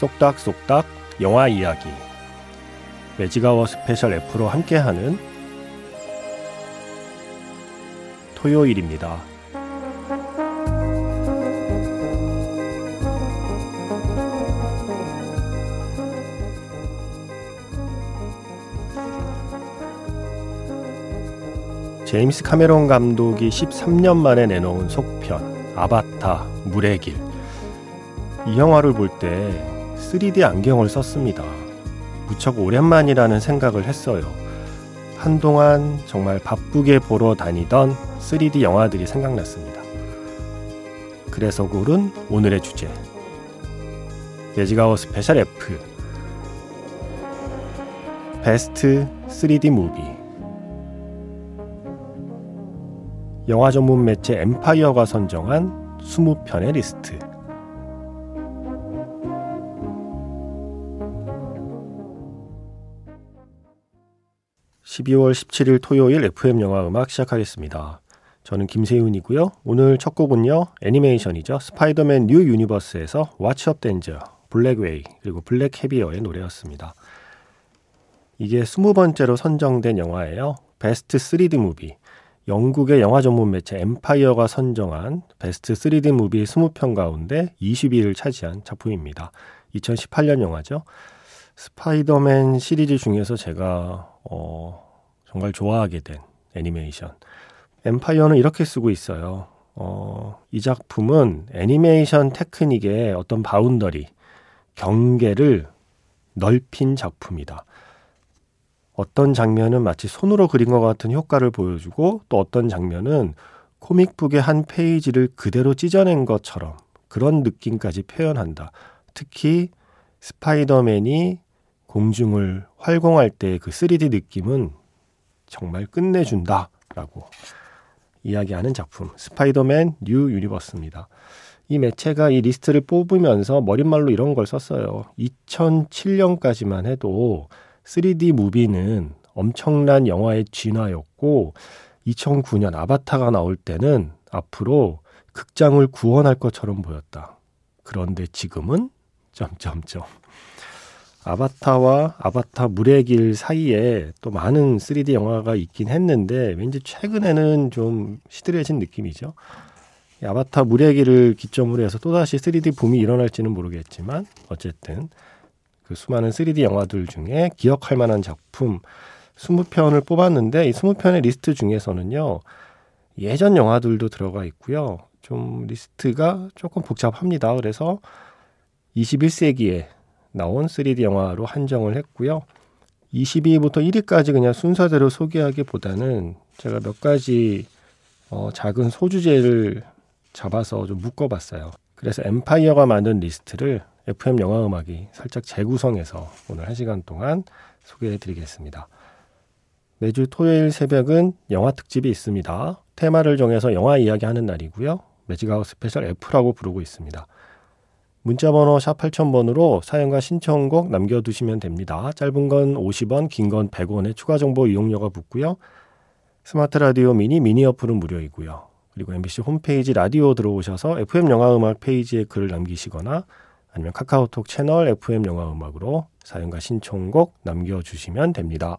쏙닥쏙닥 영화 이야기 매직아워 스페셜 F로 함께하는 토요일입니다. 제임스 카메론 감독이 13년 만에 내놓은 속편 아바타 물의 길. 이 영화를 볼때 3D 안경을 썼습니다. 무척 오랜만이라는 생각을 했어요. 한동안 정말 바쁘게 보러 다니던 3D 영화들이 생각났습니다. 그래서 고른 오늘의 주제. Magic Hour Special F. Best 3D Movie. 영화 전문 매체 엠파이어가 선정한 20편의 리스트. 12월 17일 토요일 FM 영화 음악 시작하겠습니다. 저는 김세윤이고요. 오늘 첫 곡은요. 애니메이션이죠. 스파이더맨 뉴 유니버스에서 What's Up Danger, Blackway 그리고 Black Caviar의 노래였습니다. 이게 20번째로 선정된 영화예요. 베스트 3D Movie. 영국의 영화 전문 매체 엠파이어가 선정한 베스트 3D Movie 20편 가운데 20위를 차지한 작품입니다. 2018년 영화죠. 스파이더맨 시리즈 중에서 제가 어, 정말 좋아하게 된 애니메이션. 엠파이어는 이렇게 쓰고 있어요. 어, 이 작품은 애니메이션 테크닉의 어떤 boundary, 경계를 넓힌 작품이다. 어떤 장면은 마치 손으로 그린 것 같은 효과를 보여주고 또 어떤 장면은 comic book의 한 페이지를 그대로 찢어낸 것처럼 그런 느낌까지 표현한다. 특히 스파이더맨이 공중을 활공할 때그 3D 느낌은 정말 끝내준다라고 이야기하는 작품 스파이더맨 뉴 유니버스입니다. 이 매체가 이 리스트를 뽑으면서 머릿말로 이런 걸 썼어요. 2007년까지만 해도 3D 무비는 엄청난 영화의 진화였고 2009년 아바타가 나올 때는 앞으로 극장을 구원할 것처럼 보였다. 그런데 지금은 점점점 아바타와 아바타 물의 길 사이에 또 많은 3D 영화가 있긴 했는데 왠지 최근에는 좀 시들해진 느낌이죠. 아바타 물의 길을 기점으로 해서 또다시 3D 붐이 일어날지는 모르겠지만 어쨌든 그 수많은 3D 영화들 중에 기억할 만한 작품 20편을 뽑았는데 이 20편의 리스트 중에서는요. 예전 영화들도 들어가 있고요. 좀 리스트가 조금 복잡합니다. 그래서 21세기에 나온 3D 영화로 한정을 했고요. 20위부터 1위까지 그냥 순서대로 소개하기보다는 제가 몇 가지 어, 작은 소주제를 잡아서 좀 묶어봤어요. 그래서 엠파이어가 만든 리스트를 FM 영화 음악이 살짝 재구성해서 오늘 1시간 동안 소개해 드리겠습니다. 매주 토요일 새벽은 영화 특집이 있습니다. 테마를 정해서 영화 이야기하는 날이고요. Magic Hour Special F라고 부르고 있습니다. 문자번호 샵 8000번으로 사연과 신청곡 남겨두시면 됩니다. 짧은 건 50원, 긴 건 100원의 추가 정보 이용료가 붙고요. 스마트 라디오 미니 미니 어플은 무료이고요. 그리고 MBC 홈페이지 라디오 들어오셔서 FM 영화 음악 페이지에 글을 남기시거나 아니면 카카오톡 채널 FM 영화 음악으로 사연과 신청곡 남겨주시면 됩니다.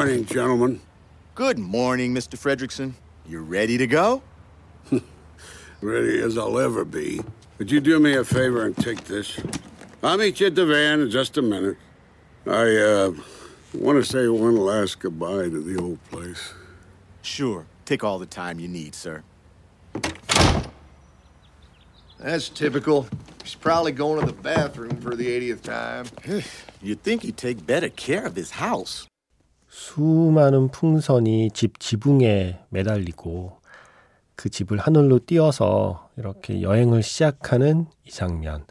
Good morning, gentlemen. Good morning, Mr. Fredrickson. You ready to go? Ready as I'll ever be. Would you do me a favor and take this? I'll meet you at the van in just a minute. I, uh, want to say one last goodbye to the old place. Sure. Take all the time you need, sir. That's typical. He's probably going to the bathroom for the 80th time. You'd think he'd take better care of his house. 수많은 풍선이 집 지붕에 매달리고 그 집을 하늘로 띄어서 이렇게 여행을 시작하는 이 장면.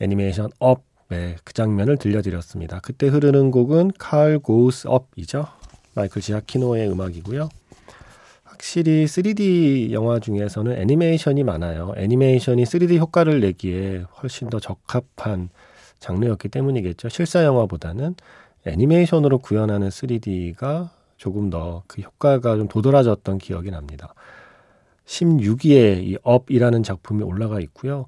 애니메이션 업의 그 장면을 들려드렸습니다. 그때 흐르는 곡은 칼 고우스 업이죠. 마이클 지아키노의 음악이고요. 확실히 3D 영화 중에서는 애니메이션이 많아요. 애니메이션이 3D 효과를 내기에 훨씬 더 적합한 장르였기 때문이겠죠. 실사 영화보다는 애니메이션으로 구현하는 3D가 조금 더 그 효과가 좀 도드라졌던 기억이 납니다. 16위에 이 업이라는 작품이 올라가 있고요.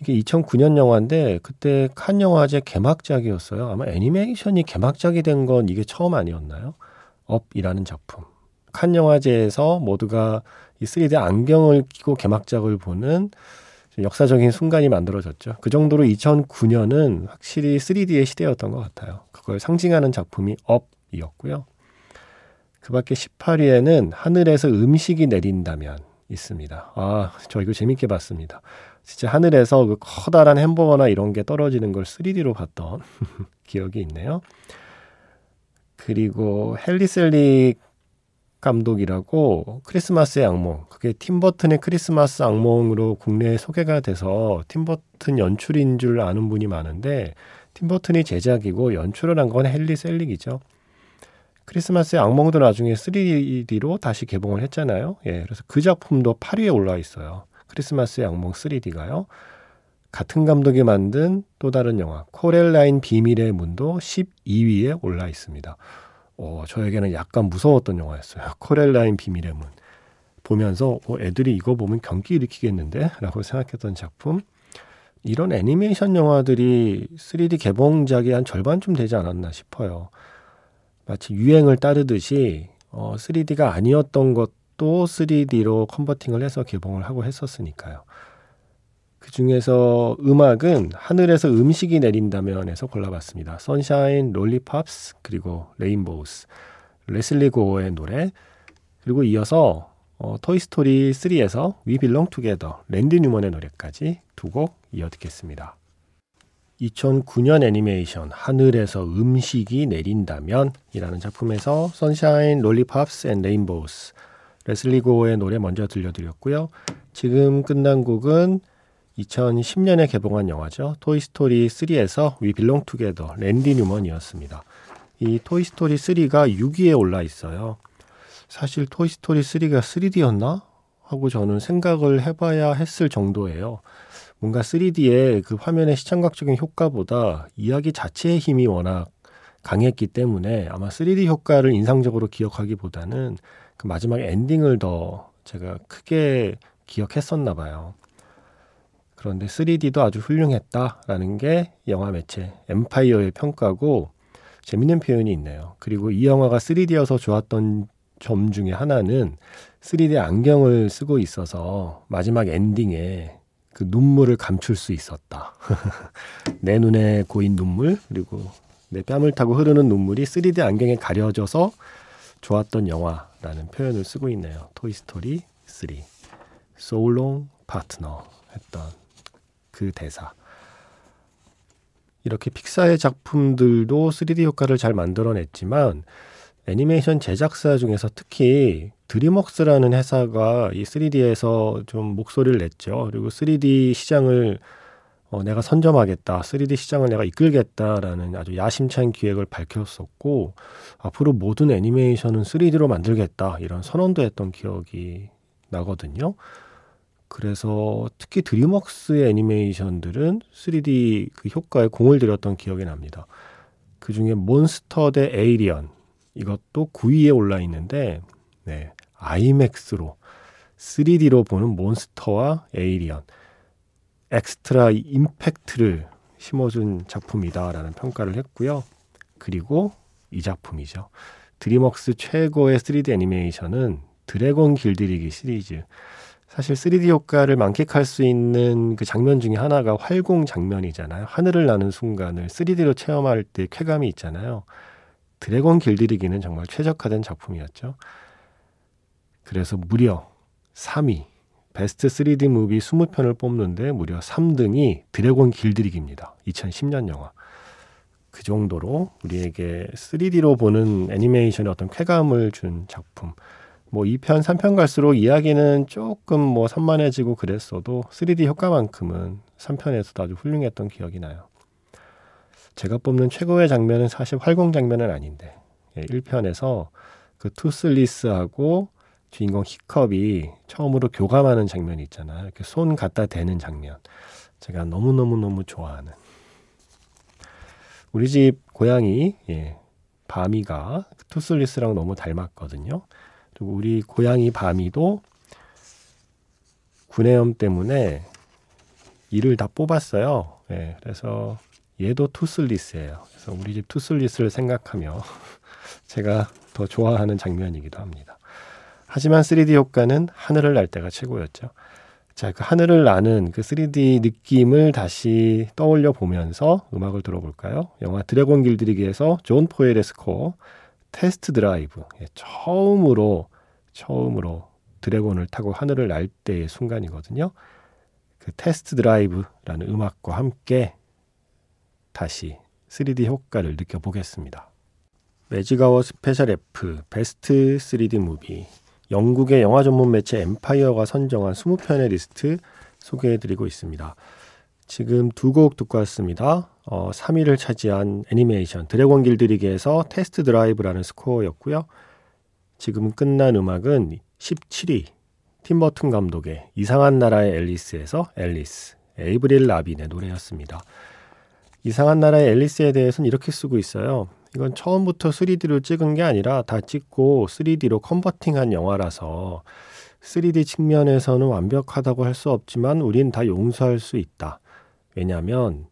이게 2009년 영화인데 그때 칸 영화제 개막작이었어요. 아마 애니메이션이 개막작이 된 건 이게 처음 아니었나요? 업이라는 작품. 칸 영화제에서 모두가 이 3D 안경을 끼고 개막작을 보는 역사적인 순간이 만들어졌죠. 그 정도로 2009년은 확실히 3D의 시대였던 것 같아요. 그걸 상징하는 작품이 업이었고요. 그 밖에 18위에는 하늘에서 음식이 내린다면 있습니다. 아, 저 이거 재밌게 봤습니다. 진짜 하늘에서 그 커다란 햄버거나 이런 게 떨어지는 걸 3D로 봤던 기억이 있네요. 그리고 헨리셀리 감독이라고 크리스마스의 악몽 그게 팀버튼의 크리스마스 악몽으로 국내에 소개가 돼서 팀버튼 연출인 줄 아는 분이 많은데 팀버튼이 제작이고 연출을 한 건 헨리 셀릭이죠. 크리스마스의 악몽도 나중에 3D로 다시 개봉을 했잖아요. 예, 그래서 그 작품도 8위에 올라 있어요. 크리스마스의 악몽 3D가요. 같은 감독이 만든 또 다른 영화 코렐라인 비밀의 문도 12위에 올라 있습니다. 어, 저에게는 약간 무서웠던 영화였어요. 코렐라인 비밀의 문. 보면서 어, 애들이 이거 보면 경기 일으키겠는데? 라고 생각했던 작품. 이런 애니메이션 영화들이 3D 개봉작이 한 절반쯤 되지 않았나 싶어요. 마치 유행을 따르듯이 어, 3D가 아니었던 것도 3D로 converting을 해서 개봉을 하고 했었으니까요. 그 중에서 음악은 하늘에서 음식이 내린다면에서 골라봤습니다. Sunshine, Lollipops, 그리고 Rainbows, 레슬리 고어의 노래, 그리고 이어서 어, 토이스토리 3에서 We Belong Together, 랜디 뉴먼의 노래까지 두 곡 이어 듣겠습니다. 2009년 애니메이션 하늘에서 음식이 내린다면 이라는 작품에서 Sunshine, Lollipops and Rainbows, 레슬리 고어의 노래 먼저 들려드렸고요. 지금 끝난 곡은 2010년에 개봉한 영화죠. 토이스토리 3에서 We Belong Together, 랜디 뉴먼이었습니다. 이 토이스토리 3가 6위에 올라 있어요. 사실 토이스토리 3가 3D였나? 하고 저는 생각을 해봐야 했을 정도예요. 뭔가 3D의 그 화면의 시청각적인 효과보다 이야기 자체의 힘이 워낙 강했기 때문에 아마 3D 효과를 인상적으로 기억하기보다는 그 마지막 엔딩을 더 제가 크게 기억했었나 봐요. 그런데 3D도 아주 훌륭했다라는 게 영화 매체 엠파이어의 평가고 재밌는 표현이 있네요. 그리고 이 영화가 3D여서 좋았던 점 중에 하나는 3D 안경을 쓰고 있어서 마지막 엔딩에 그 눈물을 감출 수 있었다. 내 눈에 고인 눈물 그리고 내 뺨을 타고 흐르는 눈물이 3D 안경에 가려져서 좋았던 영화라는 표현을 쓰고 있네요. 토이스토리 3. So long partner 했던 그 대사. 이렇게 픽사의 작품들도 3D 효과를 잘 만들어냈지만 애니메이션 제작사 중에서 특히 드림웍스라는 회사가 이 3D에서 좀 목소리를 냈죠. 그리고 3D 시장을 어, 내가 선점하겠다, 3D 시장을 내가 이끌겠다라는 아주 야심찬 기획을 밝혔었고 앞으로 모든 애니메이션은 3D로 만들겠다 이런 선언도 했던 기억이 나거든요. 그래서 특히 드림웍스의 애니메이션들은 3D 그 효과에 공을 들였던 기억이 납니다. 그 중에 몬스터 대 에이리언 이것도 9위에 올라 있는데 네, 아이맥스로 3D로 보는 몬스터와 에이리언 extra impact를 심어준 작품이다라는 평가를 했고요. 그리고 이 작품이죠. 드림웍스 최고의 3D 애니메이션은 드래곤 길들이기 시리즈. 사실 3D 효과를 만끽할 수 있는 그 장면 중에 하나가 활공 장면이잖아요. 하늘을 나는 순간을 3D로 체험할 때 쾌감이 있잖아요. 드래곤 길들이기는 정말 최적화된 작품이었죠. 그래서 무려 3위, 베스트 3D Movie 20편을 뽑는데 무려 3등이 드래곤 길들이기입니다. 2010년 영화. 그 정도로 우리에게 3D로 보는 애니메이션의 어떤 쾌감을 준 작품. 뭐 2편, 3편 갈수록 이야기는 조금 뭐 산만해지고 그랬어도 3D 효과만큼은 3편에서도 아주 훌륭했던 기억이 나요. 제가 뽑는 최고의 장면은 사실 활공 장면은 아닌데 1편에서 예, 그 투슬리스하고 주인공 히컵이 처음으로 교감하는 장면이 있잖아요. 이렇게 손 갖다 대는 장면. 제가 너무너무너무 좋아하는. 우리 집 고양이, 예, 바미가 투슬리스랑 너무 닮았거든요. 그리고 우리 고양이 바미도 구내염 때문에 이를 다 뽑았어요. 예, 그래서 얘도 투슬리스예요. 그래서 우리 집 투슬리스를 생각하며 제가 더 좋아하는 장면이기도 합니다. 하지만 3D 효과는 하늘을 날 때가 최고였죠. 자, 그 하늘을 나는 그 3D 느낌을 다시 떠올려 보면서 음악을 들어볼까요? 영화 드래곤 길들이기에서 존 파웰의 스코어 Test Drive. 예, 처음으로 처음으로 드래곤을 타고 하늘을 날 때의 순간이거든요. 그 Test Drive라는 음악과 함께 다시 3D 효과를 느껴보겠습니다. Magic Hour Special F Best 3D Movie 영국의 영화 전문 매체 엠파이어가 선정한 20편의 리스트 소개해드리고 있습니다. 지금 두 곡 듣고 왔습니다. 어, 3위를 차지한 애니메이션 드래곤 길들이기에서 Test Drive라는 스코어였고요. 지금 끝난 음악은 17위 팀버튼 감독의 이상한 나라의 앨리스에서 앨리스 에이브릴 라빈의 노래였습니다. 이상한 나라의 앨리스에 대해서는 이렇게 쓰고 있어요. 이건 처음부터 3D로 찍은 게 아니라 다 찍고 3D로 컨버팅한 영화라서 3D 측면에서는 완벽하다고 할 수 없지만 우린 다 용서할 수 있다. 왜냐하면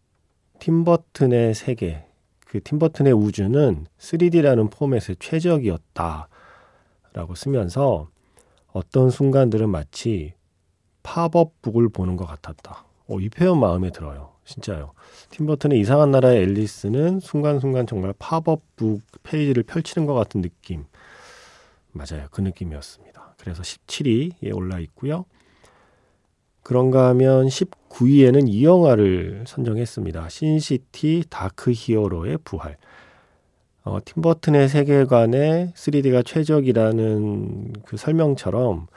팀버튼의 세계, 그 팀버튼의 우주는 3D라는 포맷에 최적이었다. 라고 쓰면서 어떤 순간들은 마치 팝업 북을 보는 것 같았다. 어, 이 표현 마음에 들어요. 진짜요. 팀버튼의 이상한 나라의 앨리스는 순간순간 정말 팝업북 페이지를 펼치는 것 같은 느낌. 맞아요. 그 느낌이었습니다. 그래서 17위에 올라 있고요. 그런가 하면 19위에는 이 영화를 선정했습니다. 신시티 다크 히어로의 부활. 어, 팀버튼의 세계관에 3D가 최적이라는 그 설명처럼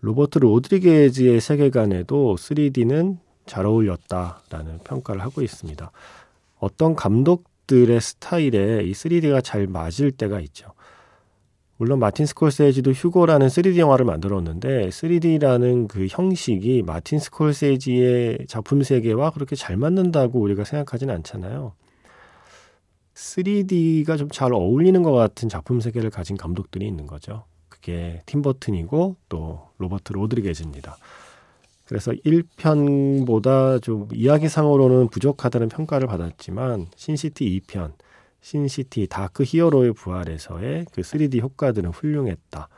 로버트 로드리게즈의 세계관에도 3D는 잘 어울렸다라는 평가를 하고 있습니다. 어떤 감독들의 스타일에 이 3D가 잘 맞을 때가 있죠. 물론 마틴 스콜세지도 휴고라는 3D 영화를 만들었는데 3D라는 그 형식이 마틴 스콜세지의 작품 세계와 그렇게 잘 맞는다고 우리가 생각하진 않잖아요. 3D가 좀 잘 어울리는 것 같은 작품 세계를 가진 감독들이 있는 거죠. 그게 팀 버튼이고 또 로버트 로드리게즈입니다. 그래서 1편보다 좀 이야기상으로는 부족하다는 평가를 받았지만 신시티 2편, 신시티 다크 히어로의 부활에서의 그 3D 효과들은 훌륭했다.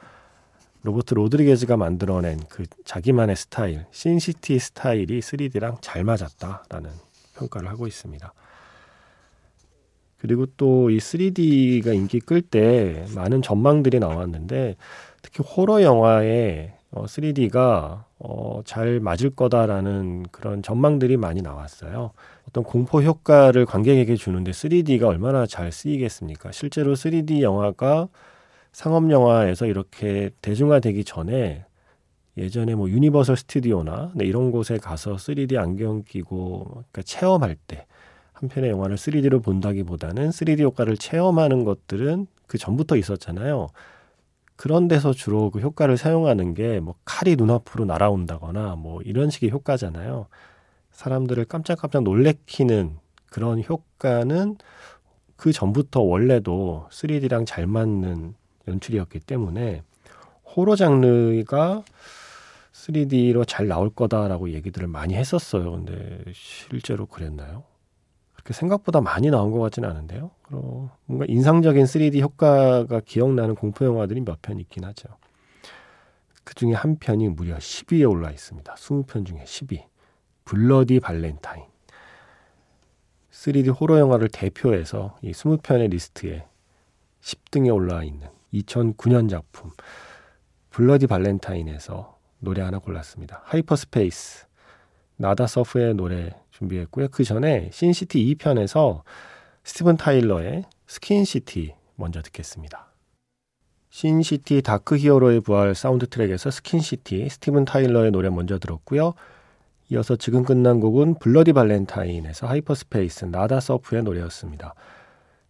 로버트 로드리게즈가 만들어낸 그 자기만의 스타일, 신시티 스타일이 3D랑 잘 맞았다라는 평가를 하고 있습니다. 그리고 또 이 3D가 인기 끌 때 많은 전망들이 나왔는데 특히 호러 영화에 어, 3D가 어, 잘 맞을 거다라는 그런 전망들이 많이 나왔어요. 어떤 공포 효과를 관객에게 주는데 3D가 얼마나 잘 쓰이겠습니까? 실제로 3D 영화가 상업 영화에서 이렇게 대중화되기 전에 예전에 뭐 유니버설 스튜디오나 네, 이런 곳에 가서 3D 안경 끼고 그러니까 체험할 때 한 편의 영화를 3D로 본다기보다는 3D 효과를 체험하는 것들은 그 전부터 있었잖아요. 그런 데서 주로 그 효과를 사용하는 게 뭐 칼이 눈앞으로 날아온다거나 뭐 이런 식의 효과잖아요. 사람들을 깜짝깜짝 놀래키는 그런 효과는 그 전부터 원래도 3D랑 잘 맞는 연출이었기 때문에 호러 장르가 3D로 잘 나올 거다라고 얘기들을 많이 했었어요. 근데 실제로 그랬나요? 생각보다 많이 나온 것 같지는 않은데요. 어, 뭔가 인상적인 3D 효과가 기억나는 공포 영화들이 몇 편 있긴 하죠. 그 중에 한 편이 무려 10위에 올라 있습니다. 20편 중에 10위. 블러디 발렌타인. 3D 호러 영화를 대표해서 이 20편의 리스트에 10등에 올라 있는 2009년 작품 블러디 발렌타인에서 노래 하나 골랐습니다. Hyperspace. Nada Surf의 노래 준비했고요. 그 전에 신시티 2편에서 스티븐 타일러의 Skin City 먼저 듣겠습니다. 신시티 다크 히어로의 부활 사운드 트랙에서 Skin City 스티븐 타일러의 노래 먼저 들었고요. 이어서 지금 끝난 곡은 블러디 발렌타인에서 Hyperspace Nada Surf의 노래였습니다.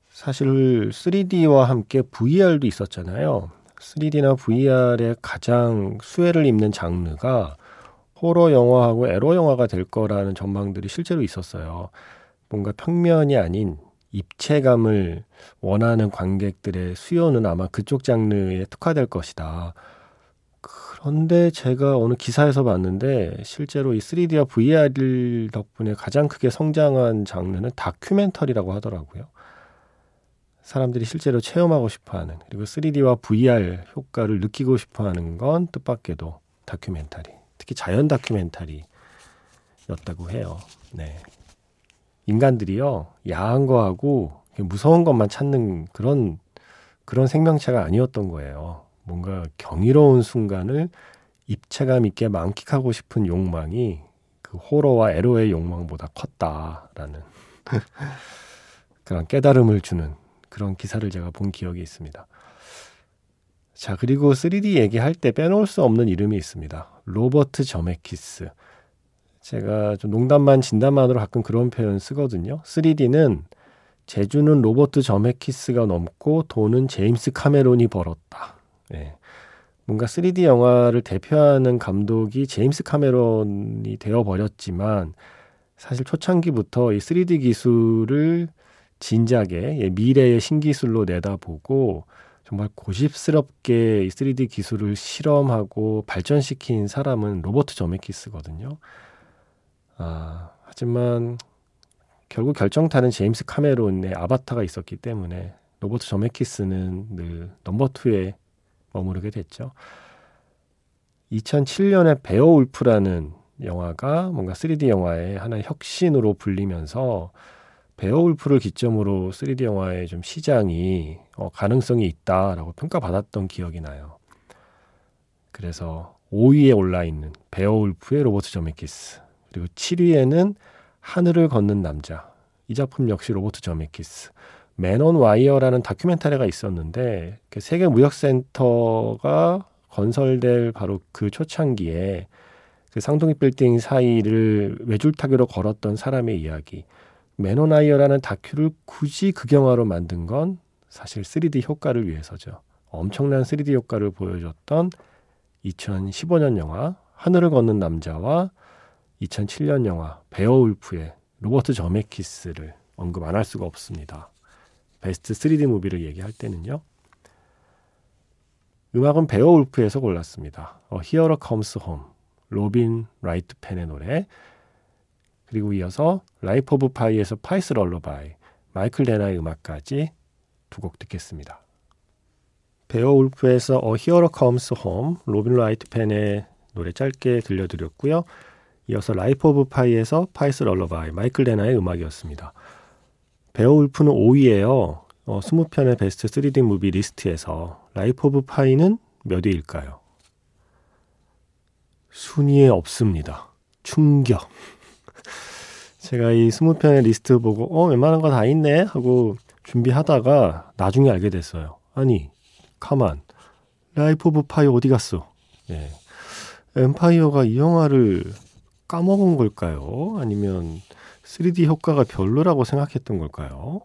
사실 3D와 함께 VR도 있었잖아요. 3D나 VR의 가장 수혜를 입는 장르가 호러 영화하고 에로 영화가 될 거라는 전망들이 실제로 있었어요. 뭔가 평면이 아닌 입체감을 원하는 관객들의 수요는 아마 그쪽 장르에 특화될 것이다. 그런데 제가 어느 기사에서 봤는데 실제로 이 3D와 VR 덕분에 가장 크게 성장한 장르는 다큐멘터리라고 하더라고요. 사람들이 실제로 체험하고 싶어 하는, 그리고 3D와 VR 효과를 느끼고 싶어 하는 건 뜻밖에도 다큐멘터리, 특히 자연 다큐멘터리였다고 해요. 네. 인간들이요, 야한 거하고 무서운 것만 찾는 그런, 그런 생명체가 아니었던 거예요. 뭔가 경이로운 순간을 입체감 있게 만끽하고 싶은 욕망이 그 호러와 에로의 욕망보다 컸다라는 그런 깨달음을 주는 그런 기사를 제가 본 기억이 있습니다. 자, 그리고 3D 얘기할 때 빼놓을 수 없는 이름이 있습니다. 로버트 저메키스. 제가 좀 농담만 진담만으로 가끔 그런 표현 쓰거든요. 3D는 제주는 로버트 저메키스가 넘고 돈은 제임스 카메론이 벌었다. 네. 뭔가 3D 영화를 대표하는 감독이 제임스 카메론이 되어버렸지만 사실 초창기부터 이 3D 기술을 진작에 예, 미래의 신기술로 내다보고 정말 고집스럽게 이 3D 기술을 실험하고 발전시킨 사람은 로버트 저메키스거든요. 아, 하지만 결국 결정타는 제임스 카메론의 아바타가 있었기 때문에 로버트 저메키스는 늘 넘버 투에 머무르게 됐죠. 2007년에 베어울프라는 영화가 뭔가 3D 영화의 하나의 혁신으로 불리면서 베어울프를 기점으로 3D 영화의 좀 시장이 어, 가능성이 있다라고 평가받았던 기억이 나요. 그래서 5위에 올라 있는 베어울프의 로버트 저메키스 그리고 7위에는 하늘을 걷는 남자 이 작품 역시 로버트 저메키스 Man on Wire라는 다큐멘터리가 있었는데 그 세계 무역센터가 건설될 바로 그 초창기에 그 쌍둥이 빌딩 사이를 외줄 타기로 걸었던 사람의 이야기. Man on Wire라는 다큐를 굳이 극영화로 만든 건 사실 3D 효과를 위해서죠. 엄청난 3D 효과를 보여줬던 2015년 영화 하늘을 걷는 남자와 2007년 영화 베어울프의 로버트 저메키스를 언급 안 할 수가 없습니다. 베스트 3D 무비를 얘기할 때는요. 음악은 베어울프에서 골랐습니다. A Hero Comes Home, 로빈 라이트 펜의 노래, 그리고 이어서 라이프 오브 파이에서 Pi's Lullaby, 마이클 대나의 음악까지 두 곡 듣겠습니다. 베어울프에서 A Hero Comes Home, 로빈 라이트 펜의 노래 짧게 들려드렸고요. 이어서 라이프 오브 파이에서 Pi's Lullaby, 마이클 대나의 음악이었습니다. 베어울프는 5위예요. 어, 20편의 베스트 3D movie 리스트에서 라이프 오브 파이는 몇 위일까요? 순위에 없습니다. 충격. 제가 이 20편의 리스트 보고 어 웬만한 거 다 있네 하고 준비하다가 나중에 알게 됐어요. 아니 가만 라이프 오브 파이 어디 갔어? 예. 엠파이어가 이 영화를 까먹은 걸까요? 아니면 3D 효과가 별로라고 생각했던 걸까요?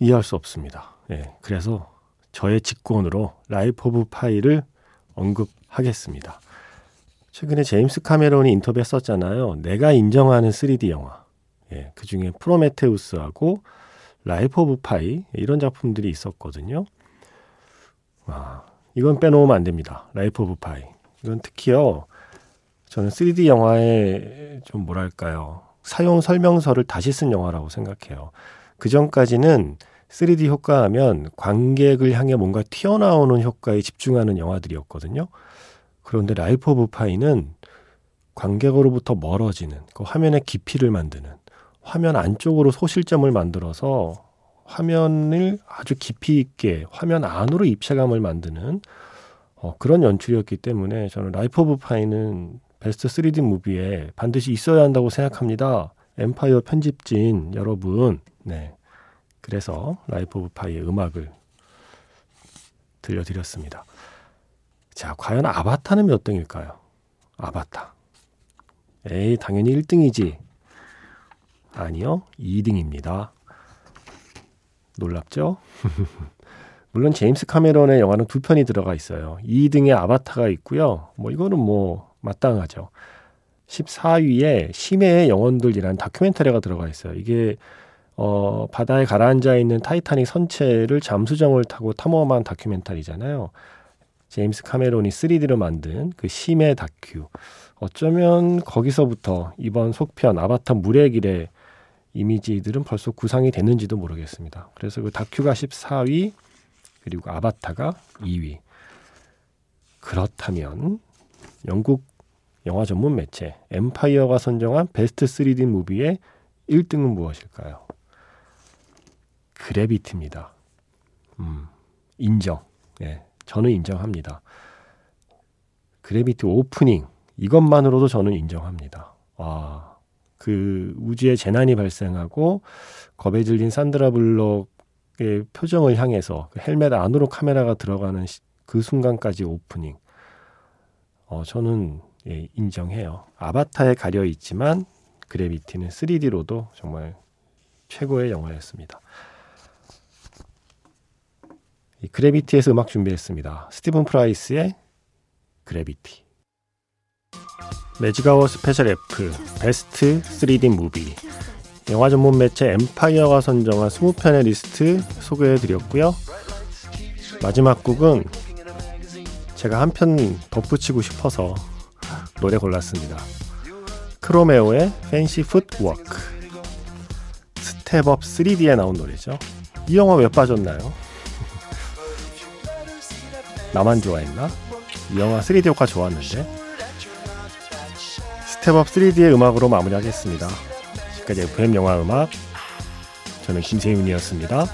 이해할 수 없습니다. 예, 그래서 저의 직권으로 라이프 오브 파이를 언급하겠습니다. 최근에 제임스 카메론이 인터뷰했었잖아요. 내가 인정하는 3D 영화. 예, 그 중에 프로메테우스하고 라이프 오브 파이 이런 작품들이 있었거든요. 와, 이건 빼놓으면 안 됩니다. 라이프 오브 파이. 이건 특히요. 저는 3D 영화에 좀 뭐랄까요. 사용 설명서를 다시 쓴 영화라고 생각해요. 그 전까지는 3D 효과하면 관객을 향해 뭔가 튀어나오는 효과에 집중하는 영화들이었거든요. 그런데 라이프 오브 파이는 관객으로부터 멀어지는 그 화면의 깊이를 만드는 화면 안쪽으로 소실점을 만들어서 화면을 아주 깊이 있게 화면 안으로 입체감을 만드는 어, 그런 연출이었기 때문에 저는 라이프 오브 파이는 베스트 3D 무비에 반드시 있어야 한다고 생각합니다. 엠파이어 편집진 여러분, 네. 그래서 라이프 오브 파이의 음악을 들려드렸습니다. 자, 과연 아바타는 몇 등일까요? 아바타. 에이, 당연히 1등이지. 아니요, 2등입니다. 놀랍죠? 물론 제임스 카메론의 영화는 두 편이 들어가 있어요. 2등에 아바타가 있고요. 뭐 이거는 뭐 마땅하죠. 14위에 심해의 영혼들이라는 다큐멘터리가 들어가 있어요. 이게 어, 바다에 가라앉아 있는 타이타닉 선체를 잠수정을 타고 탐험한 다큐멘터리잖아요. 제임스 카메론이 3D로 만든 그 심해 다큐. 어쩌면 거기서부터 이번 속편 아바타 물의 길의 이미지들은 벌써 구상이 됐는지도 모르겠습니다. 그래서 그 다큐가 14위, 그리고 아바타가 2위. 그렇다면 영국 영화 전문 매체 엠파이어가 선정한 베스트 3D 무비의 1등은 무엇일까요? 그래비티입니다. 음, 인정. 예, 저는 인정합니다. 그래비티 오프닝 이것만으로도 저는 인정합니다. 와, 그 우주에 재난이 발생하고 겁에 질린 산드라 블록의 표정을 향해서 그 헬멧 안으로 카메라가 들어가는 시, 그 순간까지 오프닝. 어, 저는 예, 인정해요. 아바타에 가려 있지만 그래비티는 3D로도 정말 최고의 영화였습니다. 이 그래비티에서 음악 준비했습니다. 스티븐 프라이스의 그래비티. 매직아워 special F best 3D movie 영화 전문 매체 엠파이어가 선정한 20편의 리스트 소개해 드렸고요. 마지막 곡은 제가 한 편 덧붙이고 싶어서 노래 골랐습니다. Chromeo의 Fancy Footwork 스텝업 3D에 나온 노래죠. 이 영화 왜 빠졌나요? 나만 좋아했나? 이 영화 3D 효과 좋았는데 스텝업 3D의 음악으로 마무리하겠습니다. 지금까지 FM 영화 음악 저는 김세윤이었습니다.